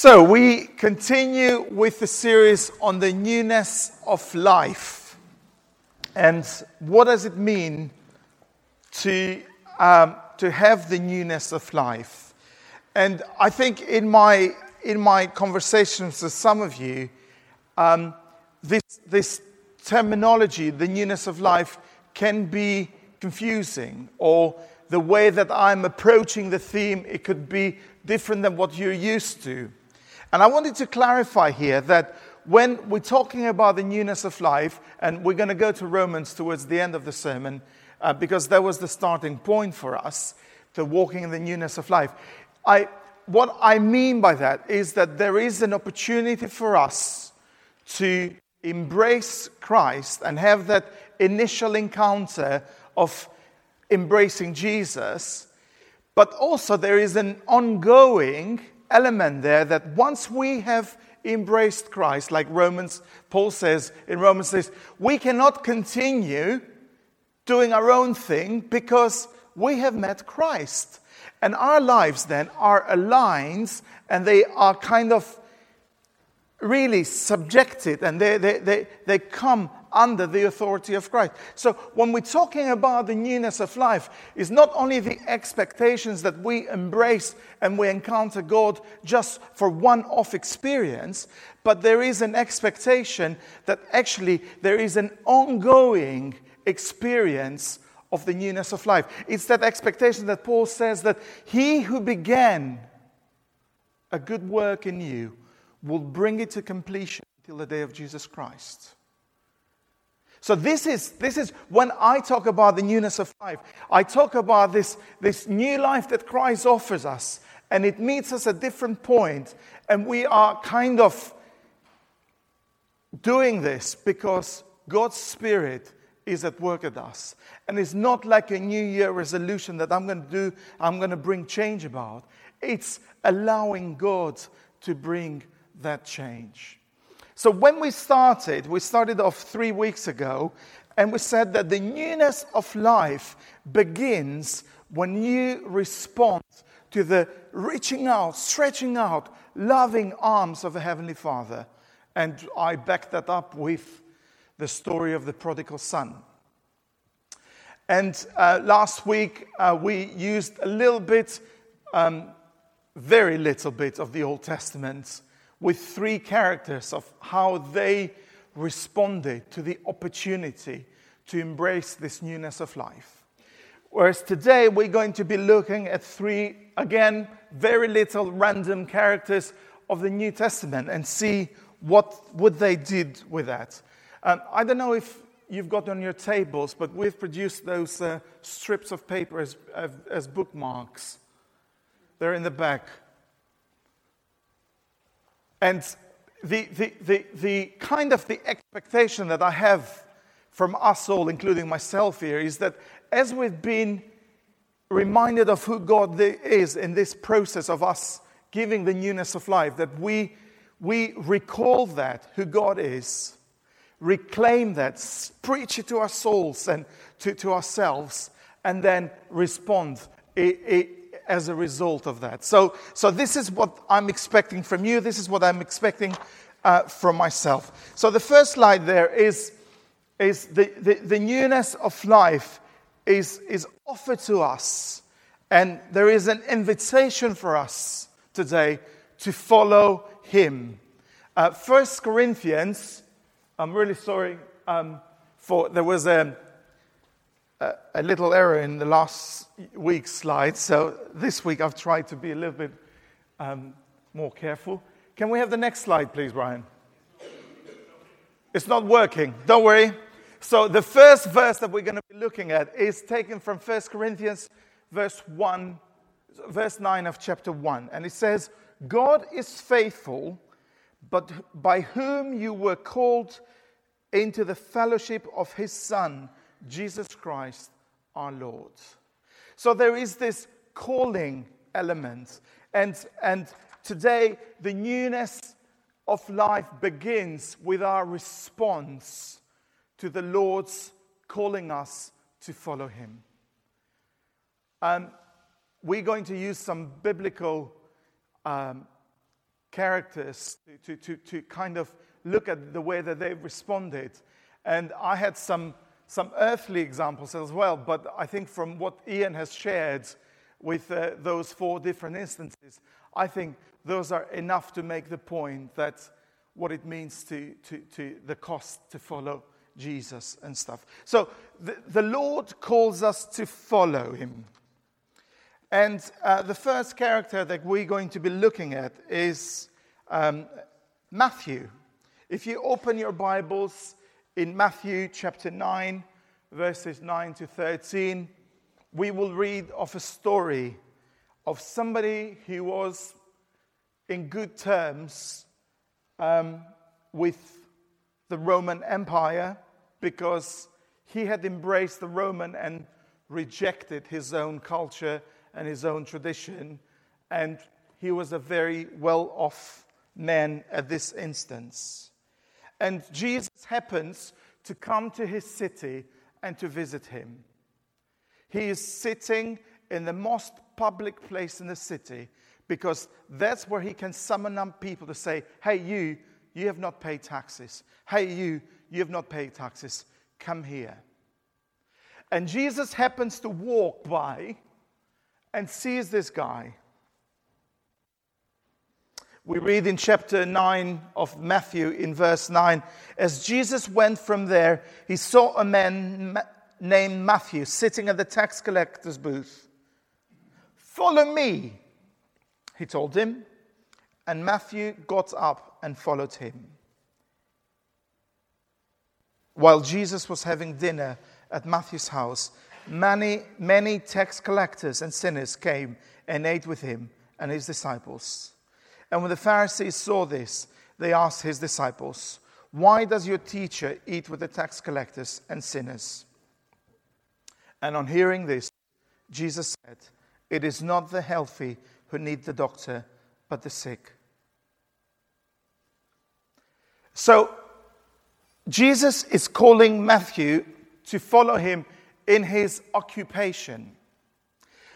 So, we continue with the series on the newness of life. And what does it mean to, um, to have the newness of life? And I think in my, in my conversations with some of you, um, this, this terminology, the newness of life, can be confusing, or the way that I'm approaching the theme, it could be different than what you're used to. And I wanted to clarify here that when we're talking about the newness of life, and we're going to go to Romans towards the end of the sermon, uh, because that was the starting point for us to walking in the newness of life. I, what I mean by that is that there is an opportunity for us to embrace Christ and have that initial encounter of embracing Jesus, but also there is an ongoing element there that once we have embraced Christ, like Romans, Paul says in Romans says, we cannot continue doing our own thing because we have met Christ. And our lives then are aligned and they are kind of really subjected and they, they, they, they come under the authority of Christ. So when we're talking about the newness of life, it's not only the expectations that we embrace and we encounter God just for one-off experience, but there is an expectation that actually there is an ongoing experience of the newness of life. It's that expectation that Paul says that he who began a good work in you will bring it to completion till the day of Jesus Christ. So, this is, this is when I talk about the newness of life, I talk about this, this new life that Christ offers us, and it meets us at a different point, and we are kind of doing this because God's Spirit is at work at us. And it's not like a New Year resolution that I'm going to do, I'm going to bring change about. It's allowing God to bring that change. So when we started, we started off three weeks ago, and we said that the newness of life begins when you respond to the reaching out, stretching out, loving arms of a Heavenly Father. And I backed that up with the story of the prodigal son. And uh, last week, uh, we used a little bit, um, very little bit of the Old Testament with three characters of how they responded to the opportunity to embrace this newness of life. Whereas today we're going to be looking at three, again, very little random characters of the New Testament and see what, what they did with that. Um, I don't know if you've got on your tables, but we've produced those uh, strips of paper as, as, as bookmarks. They're in the back. And the, the, the, the kind of the expectation that I have from us all, including myself here, is that as we've been reminded of who God is in this process of us giving the newness of life, that we, we recall that, who God is, reclaim that, preach it to our souls and to, to ourselves, and then respond. As a result of that. So, so this is what I'm expecting from you. This is what I'm expecting uh, from myself. So the first slide there is, is the, the, the newness of life is, is offered to us. And there is an invitation for us today to follow him. Uh, First Corinthians, I'm really sorry um, for there was a a, little error in the last week's slide, so this week I've tried to be a little bit um, more careful. Can we have the next slide, please, Brian? It's not working. Don't worry. So, the first verse that we're going to be looking at is taken from 1 Corinthians, verse 1, verse 9 of chapter 1. And it says, God is faithful, but by whom you were called into the fellowship of his Son Jesus Christ our Lord. So there is this calling element. And, and today, the newness of life begins with our response to the Lord's calling us to follow Him. Um, we're going to use some biblical um, characters to, to, to kind of look at the way that they've responded. And I had some, some earthly examples as well, but I think from what Ian has shared with uh, those four different instances, I think those are enough to make the point that what it means to, to, to the cost to follow Jesus and stuff. So the, the Lord calls us to follow him. And uh, the first character that we're going to be looking at is um, Matthew. If you open your Bibles in Matthew chapter 9, verses 9 to 13, we will read of a story of somebody who was in good terms um, with the Roman Empire because he had embraced the Roman and rejected his own culture and his own tradition. And he was a very well off man at this instance. And Jesus happens to come to his city and to visit him. He is sitting in the most public place in the city because that's where he can summon up people to say, Hey, you, you have not paid taxes. Hey, you, you have not paid taxes. Come here. And Jesus happens to walk by and sees this guy. We read in chapter 9 of Matthew, in verse 9, as Jesus went from there, he saw a man named Matthew sitting at the tax collector's booth. Follow me, he told him. And Matthew got up and followed him. While Jesus was having dinner at Matthew's house, many, many tax collectors and sinners came and ate with him and his disciples. And when the Pharisees saw this, they asked his disciples, Why does your teacher eat with the tax collectors and sinners? And on hearing this, Jesus said, It is not the healthy who need the doctor, but the sick. So, Jesus is calling Matthew to follow him in his occupation.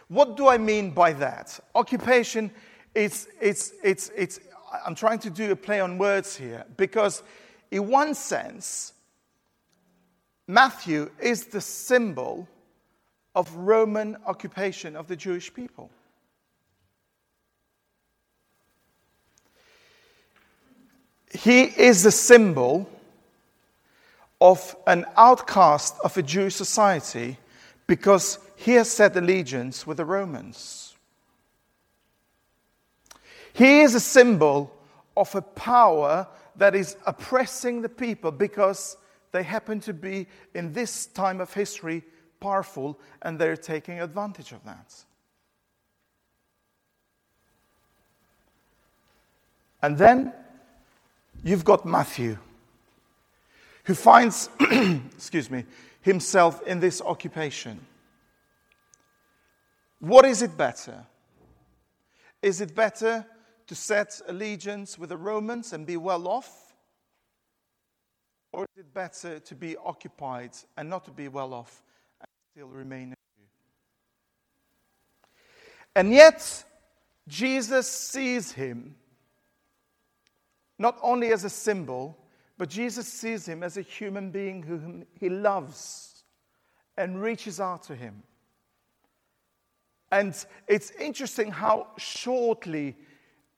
What do I mean by that? Occupation, it's, it's, it's, it's, I'm trying to do a play on words here because, in one sense, Matthew is the symbol of Roman occupation of the Jewish people. He is the symbol of an outcast of a Jewish society because he has set allegiance with the Romans. He is a symbol of a power that is oppressing the people because they happen to be, in this time of history, powerful and they're taking advantage of that. And then you've got Matthew, who finds, excuse me, himself in this occupation. What is it better? Is it better to set allegiance with the Romans and be well off? Or is it better to be occupied and not to be well off and still remain a Jew. And yet, Jesus sees him not only as a symbol, but Jesus sees him as a human being whom he loves and reaches out to him. And it's interesting how shortly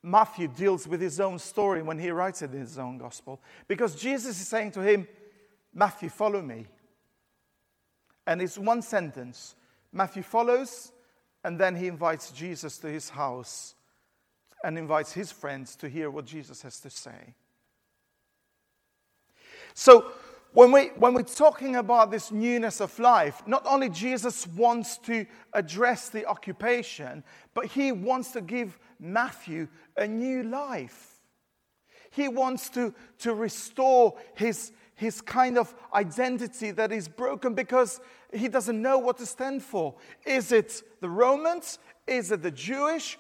Matthew deals with his own story when he writes it in his own gospel. Because Jesus is saying to him, Matthew, follow me. And it's one sentence. Matthew follows, and then he invites Jesus to his house and invites his friends to hear what Jesus has to say. So, when, we, when we're talking about this newness of life, not only Jesus wants to address the occupation, but he wants to give Matthew a new life. He wants to, to restore his, his kind of identity that is broken because he doesn't know what to stand for. Is it the Romans? Is it the Jewish?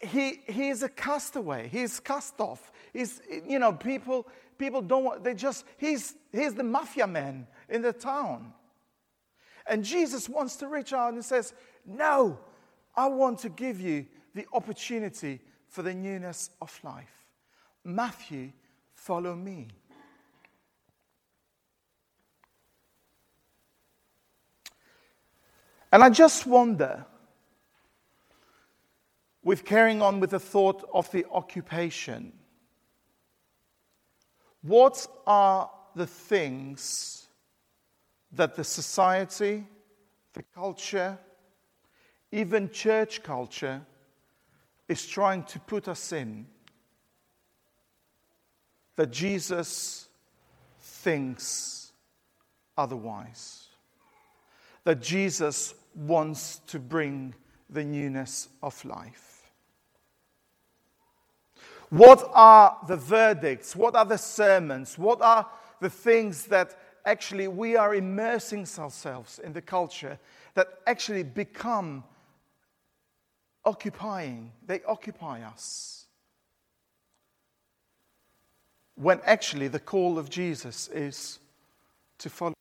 He, he is a castaway. He's cast off. He's, you know, people, people don't want, they just, he's, he's the mafia man in the town. And Jesus wants to reach out and says, No, I want to give you the opportunity for the newness of life. Matthew, follow me. And I just wonder, with carrying on with the thought of the occupation, what are the things that the society, the culture, even church culture is trying to put us in that Jesus thinks otherwise? That Jesus wants to bring the newness of life. What are the verdicts? What are the sermons? What are the things that actually we are immersing ourselves in the culture that actually become occupying? They occupy us. When actually the call of Jesus is to follow.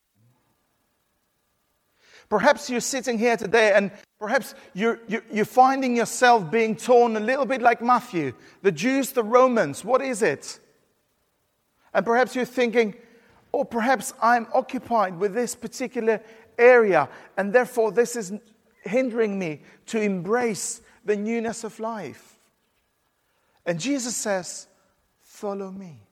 Perhaps you're sitting here today and perhaps you're, you're, finding yourself being torn a little bit like Matthew. The Jews, the Romans, what is it? And perhaps you're thinking, or oh, perhaps I'm occupied with this particular area and therefore this is hindering me to embrace the newness of life. And Jesus says, Follow me.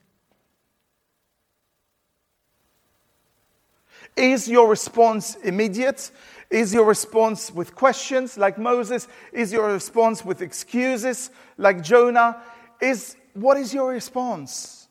Is your response immediate? Is your response with questions like Moses? Is your response with excuses like Jonah? Is what is your response?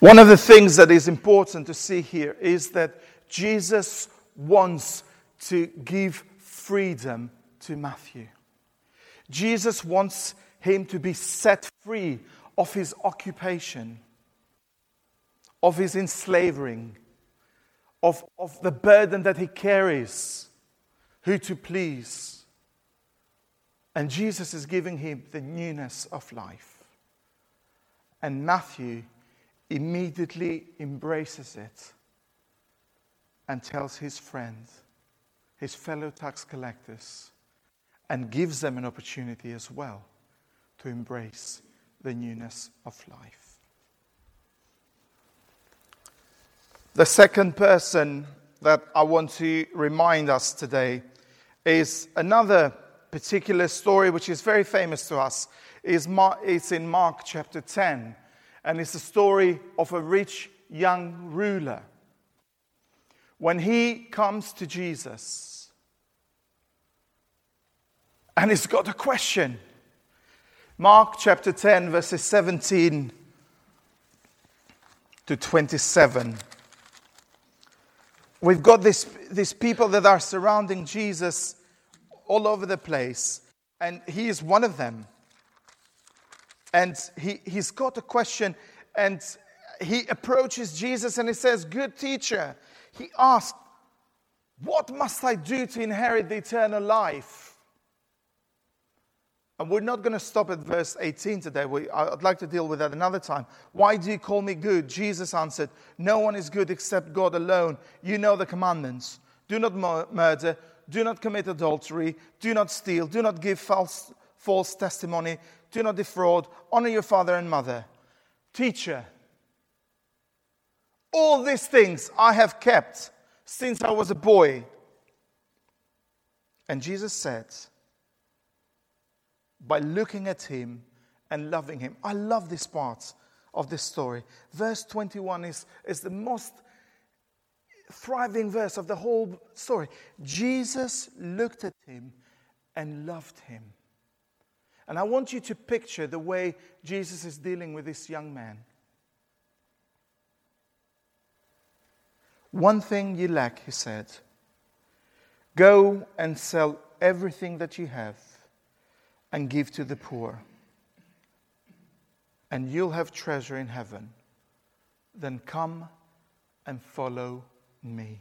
One of the things that is important to see here is that Jesus wants to give freedom to Matthew. Jesus wants him to be set free of his occupation, of his enslaving, of, of the burden that he carries, who to please. And Jesus is giving him the newness of life. And Matthew immediately embraces it and tells his friends, his fellow tax collectors, and gives them an opportunity as well to embrace the newness of life. The second person that I want to remind us today is another particular story which is very famous to us. It's in Mark chapter 10, and it's the story of a rich young ruler. When he comes to Jesus, and he's got a question. Mark chapter 10, verses 17 to 27. We've got this, these people that are surrounding Jesus all over the place, and he is one of them. And he, he's got a question, and he approaches Jesus and he says, Good teacher. He asked, What must I do to inherit the eternal life? And we're not going to stop at verse 18 today. We, I'd like to deal with that another time. Why do you call me good? Jesus answered, No one is good except God alone. You know the commandments do not murder, do not commit adultery, do not steal, do not give false, false testimony, do not defraud, honor your father and mother. Teacher, all these things I have kept since I was a boy. And Jesus said, by looking at him and loving him. I love this part of this story. Verse 21 is, is the most thriving verse of the whole story. Jesus looked at him and loved him. And I want you to picture the way Jesus is dealing with this young man. One thing you lack, he said. Go and sell everything that you have and give to the poor, and you'll have treasure in heaven. Then come and follow me.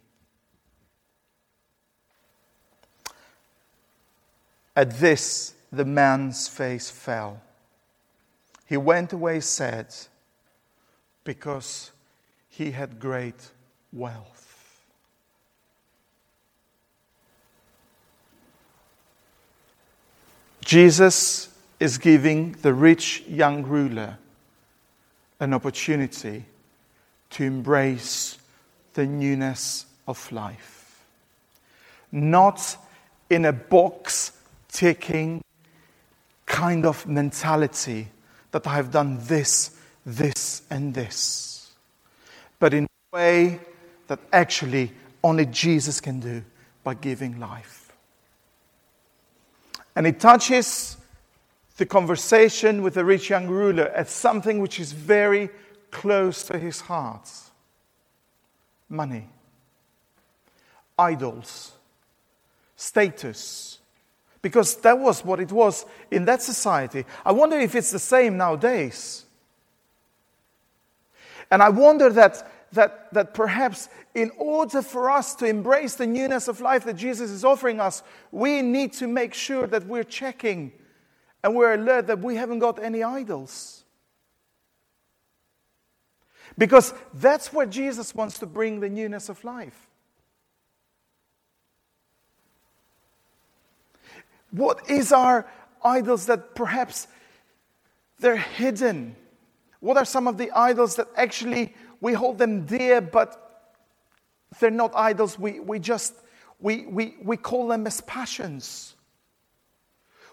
At this, the man's face fell. He went away sad because he had great wealth. Jesus is giving the rich young ruler an opportunity to embrace the newness of life. Not in a box ticking kind of mentality that I have done this, this, and this, but in a way that actually only Jesus can do by giving life. And it touches the conversation with the rich young ruler at something which is very close to his heart money, idols, status. Because that was what it was in that society. I wonder if it's the same nowadays. And I wonder that, that, that perhaps in order for us to embrace the newness of life that Jesus is offering us, we need to make sure that we're checking and we're alert that we haven't got any idols. Because that's where Jesus wants to bring the newness of life. What is our idols that perhaps they're hidden? What are some of the idols that actually we hold them dear, but they're not idols? We, we just we, we, we call them as passions.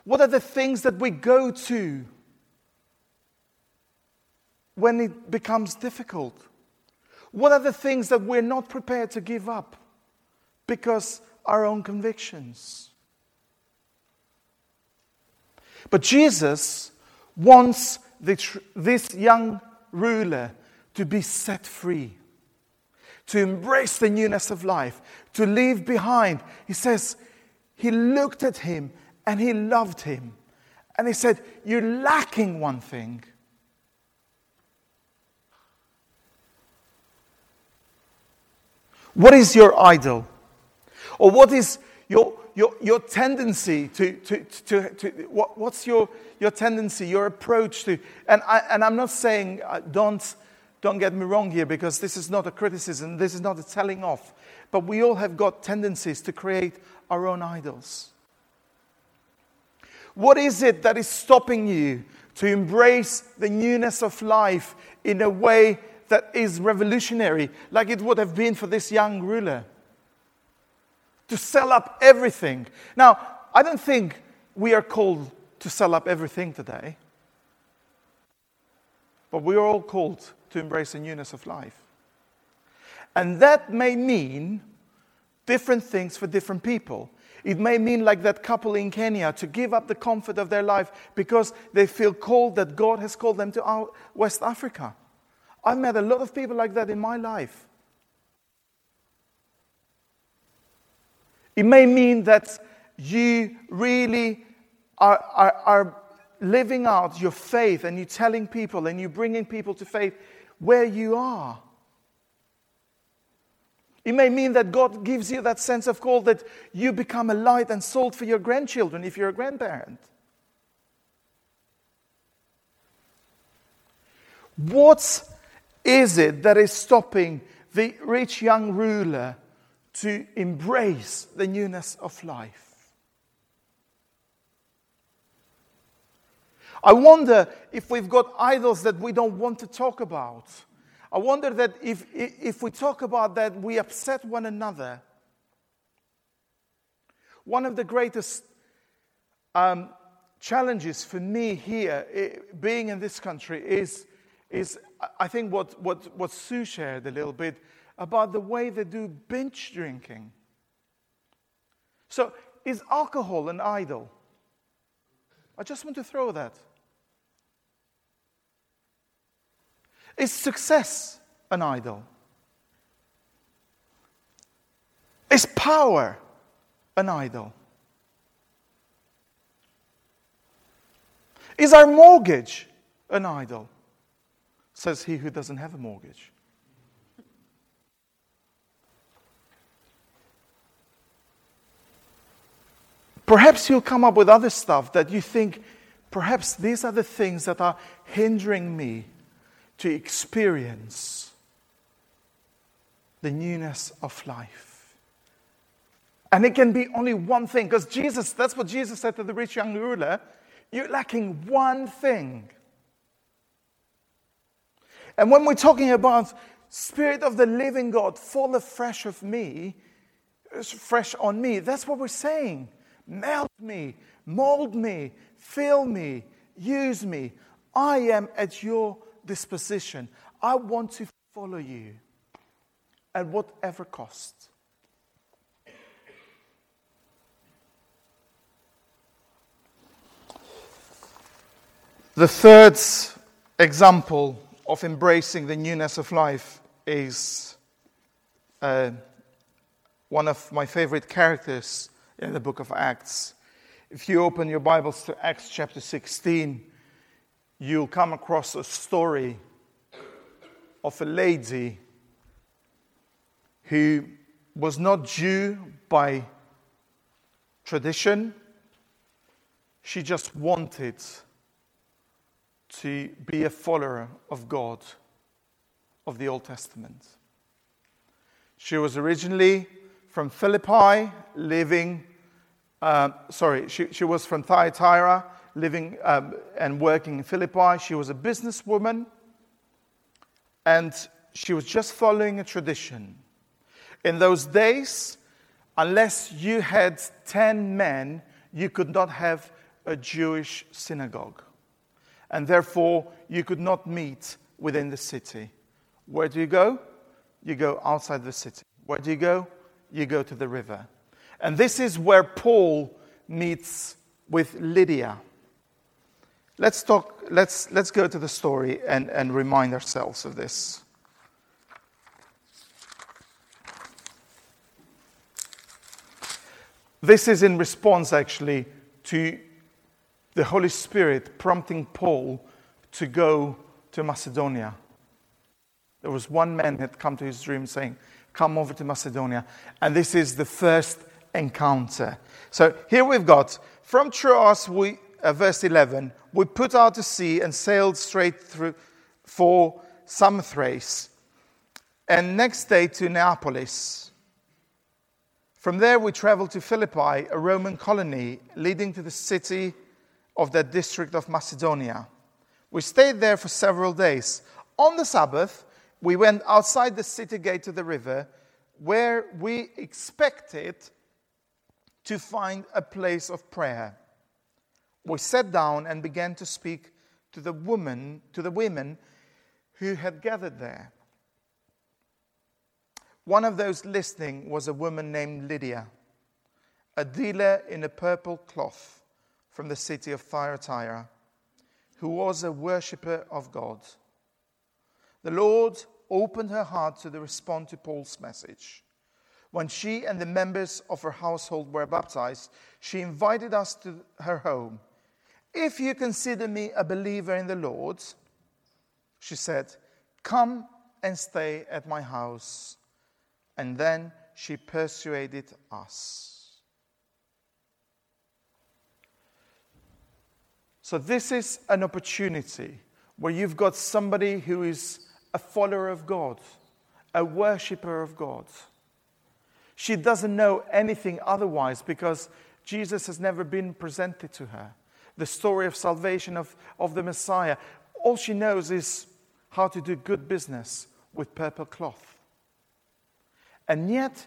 What are the things that we go to when it becomes difficult? What are the things that we're not prepared to give up because our own convictions? But Jesus wants this young ruler to be set free, to embrace the newness of life, to leave behind. He says, He looked at him and he loved him. And he said, You're lacking one thing. What is your idol? Or what is your, your, your tendency to, to, to, to, what, what's your, your tendency, your approach to, and, I, and I'm not saying, uh, don't, don't get me wrong here, because this is not a criticism, this is not a telling off, but we all have got tendencies to create our own idols. What is it that is stopping you to embrace the newness of life in a way that is revolutionary, like it would have been for this young ruler? To sell up everything. Now, I don't think we are called to sell up everything today, but we are all called to embrace the newness of life. And that may mean different things for different people. It may mean, like that couple in Kenya, to give up the comfort of their life because they feel called that God has called them to West Africa. I've met a lot of people like that in my life. It may mean that you really are, are, are living out your faith and you're telling people and you're bringing people to faith where you are. It may mean that God gives you that sense of call that you become a light and salt for your grandchildren if you're a grandparent. What is it that is stopping the rich young ruler to embrace the newness of life? I wonder if we've got idols that we don't want to talk about. I wonder that if, if we talk about that, we upset one another. One of the greatest um, challenges for me here, being in this country, is, is I think what, what, what Sue shared a little bit about the way they do binge drinking. So, is alcohol an idol? I just want to throw that. Is success an idol? Is power an idol? Is our mortgage an idol? Says he who doesn't have a mortgage. Perhaps you'll come up with other stuff that you think, perhaps these are the things that are hindering me to experience the newness of life. And it can be only one thing, because Jesus, that's what Jesus said to the rich young ruler you're lacking one thing. And when we're talking about Spirit of the living God, fall afresh of me, fresh on me, that's what we're saying. Melt me, mold me, fill me, use me. I am at your disposition. I want to follow you at whatever cost. The third example of embracing the newness of life is uh, one of my favorite characters in the book of Acts. If you open your Bibles to Acts chapter 16, you'll come across a story of a lady who was not Jew by tradition, she just wanted to be a follower of God of the Old Testament. She was originally from Philippi, living, uh, sorry, she, she was from Thyatira, living um, and working in Philippi. She was a businesswoman, and she was just following a tradition. In those days, unless you had 10 men, you could not have a Jewish synagogue and therefore you could not meet within the city. Where do you go? You go outside the city. Where do you go? You go to the river. And this is where Paul meets with Lydia. Let's talk, let's, let's go to the story and, and remind ourselves of this. This is in response, actually, to the Holy Spirit prompting Paul to go to Macedonia. There was one man had come to his dream saying, Come over to Macedonia. And this is the first encounter. So here we've got from Troas, we, uh, verse 11, we put out to sea and sailed straight through for Samothrace, and next day to Neapolis. From there, we traveled to Philippi, a Roman colony leading to the city of that district of Macedonia. We stayed there for several days. On the Sabbath, we went outside the city gate to the river where we expected to find a place of prayer. We sat down and began to speak to the woman, to the women who had gathered there. One of those listening was a woman named Lydia, a dealer in a purple cloth from the city of Thyatira, who was a worshipper of God. The Lord opened her heart to respond to Paul's message. When she and the members of her household were baptized, she invited us to her home. If you consider me a believer in the Lord, she said, come and stay at my house. And then she persuaded us. So, this is an opportunity where you've got somebody who is a follower of God, a worshiper of God. She doesn't know anything otherwise because Jesus has never been presented to her. The story of salvation of, of the Messiah. All she knows is how to do good business with purple cloth. And yet,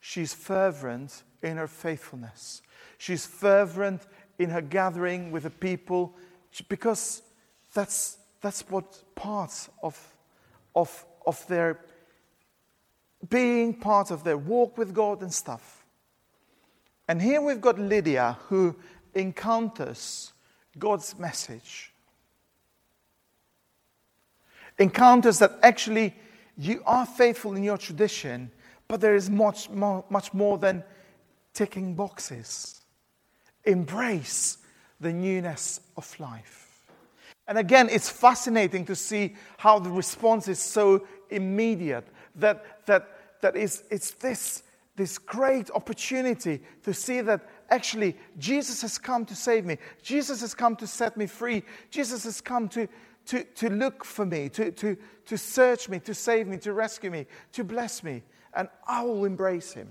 she's fervent in her faithfulness. She's fervent in her gathering with the people because that's, that's what parts of, of, of their being part of their walk with God and stuff. And here we've got Lydia who encounters God's message. Encounters that actually you are faithful in your tradition, but there is much more, much more than ticking boxes embrace the newness of life. And again, it's fascinating to see how the response is so immediate that, that, that is, it's this, this great opportunity to see that actually Jesus has come to save me. Jesus has come to set me free. Jesus has come to, to, to look for me, to, to, to search me, to save me, to rescue me, to bless me, and I will embrace him.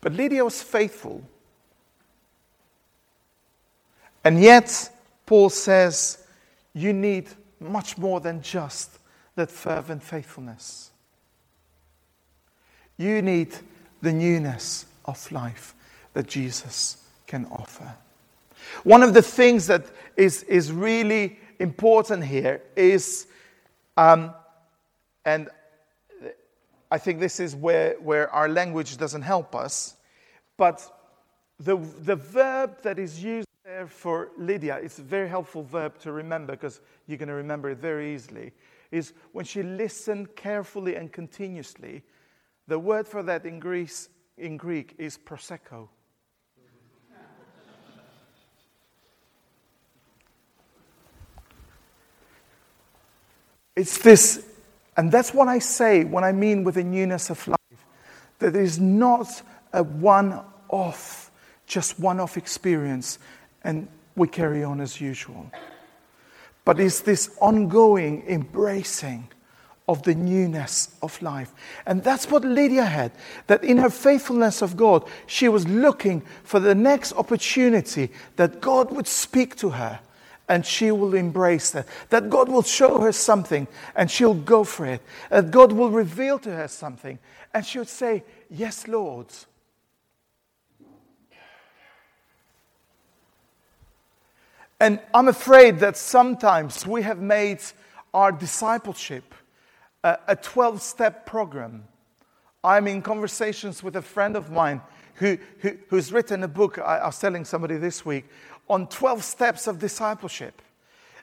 But Lydia was faithful. And yet, Paul says, you need much more than just that fervent faithfulness. You need the newness of life that Jesus can offer. One of the things that is, is really important here is, um, and I think this is where, where our language doesn't help us, but the, the verb that is used there for Lydia, it's a very helpful verb to remember because you're going to remember it very easily, is when she listened carefully and continuously. The word for that in, Greece, in Greek is proseko. It's this, and that's what I say when I mean with the newness of life, that it is not a one off, just one off experience, and we carry on as usual. But it's this ongoing embracing of the newness of life. And that's what Lydia had. That in her faithfulness of God, she was looking for the next opportunity that God would speak to her and she will embrace that. That God will show her something and she'll go for it. That God will reveal to her something and she'll say, Yes, Lord. And I'm afraid that sometimes we have made our discipleship a 12 step program. I'm in conversations with a friend of mine who, who, who's written a book, I, I was telling somebody this week, on 12 steps of discipleship.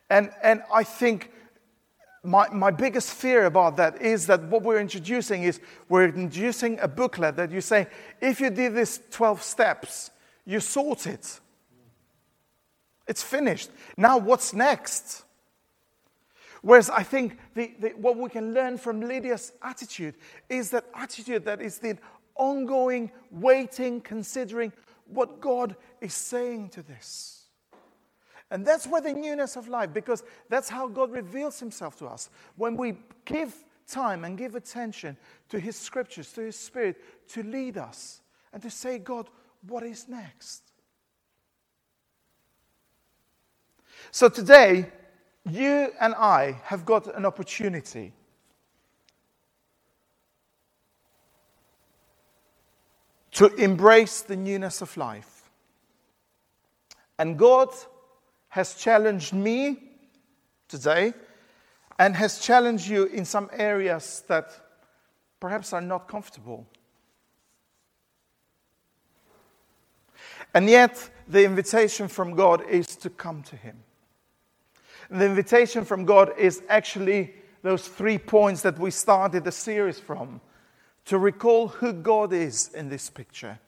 And, and I think my, my biggest fear about that is that what we're introducing is we're introducing a booklet that you say, if you did these 12 steps, you sort it. It's finished. Now, what's next? Whereas I think the, the, what we can learn from Lydia's attitude is that attitude that is the ongoing waiting, considering what God is saying to this. And that's where the newness of life, because that's how God reveals himself to us. When we give time and give attention to his scriptures, to his spirit, to lead us and to say, God, what is next? So today, you and I have got an opportunity to embrace the newness of life. And God has challenged me today and has challenged you in some areas that perhaps are not comfortable. And yet, the invitation from God is to come to Him. The invitation from God is actually those three points that we started the series from to recall who God is in this picture.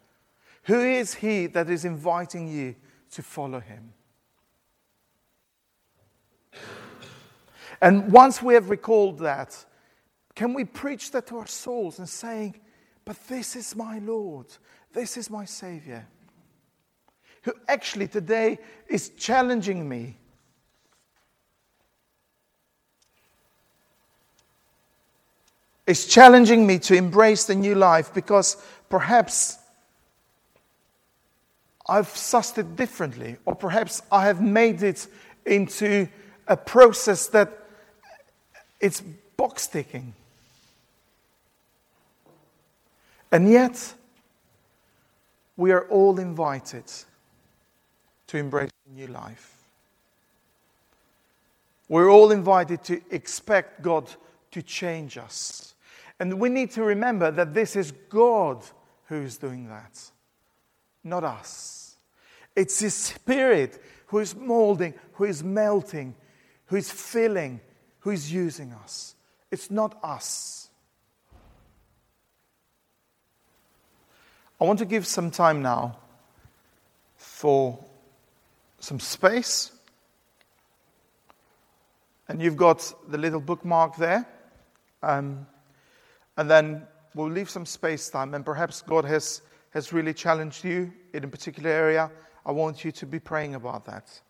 Who is He that is inviting you to follow Him? And once we have recalled that, can we preach that to our souls and saying, But this is my Lord, this is my Savior, who actually today is challenging me is challenging me to embrace the new life because perhaps I've sussed it differently, or perhaps I have made it into a process that it's box ticking. And yet, we are all invited to embrace a new life. We're all invited to expect God to change us. And we need to remember that this is God who is doing that, not us. It's His Spirit who is molding, who is melting, who is filling, who is using us. It's not us. I want to give some time now for some space. And you've got the little bookmark there. Um, and then we'll leave some space time, and perhaps God has, has really challenged you in a particular area. I want you to be praying about that.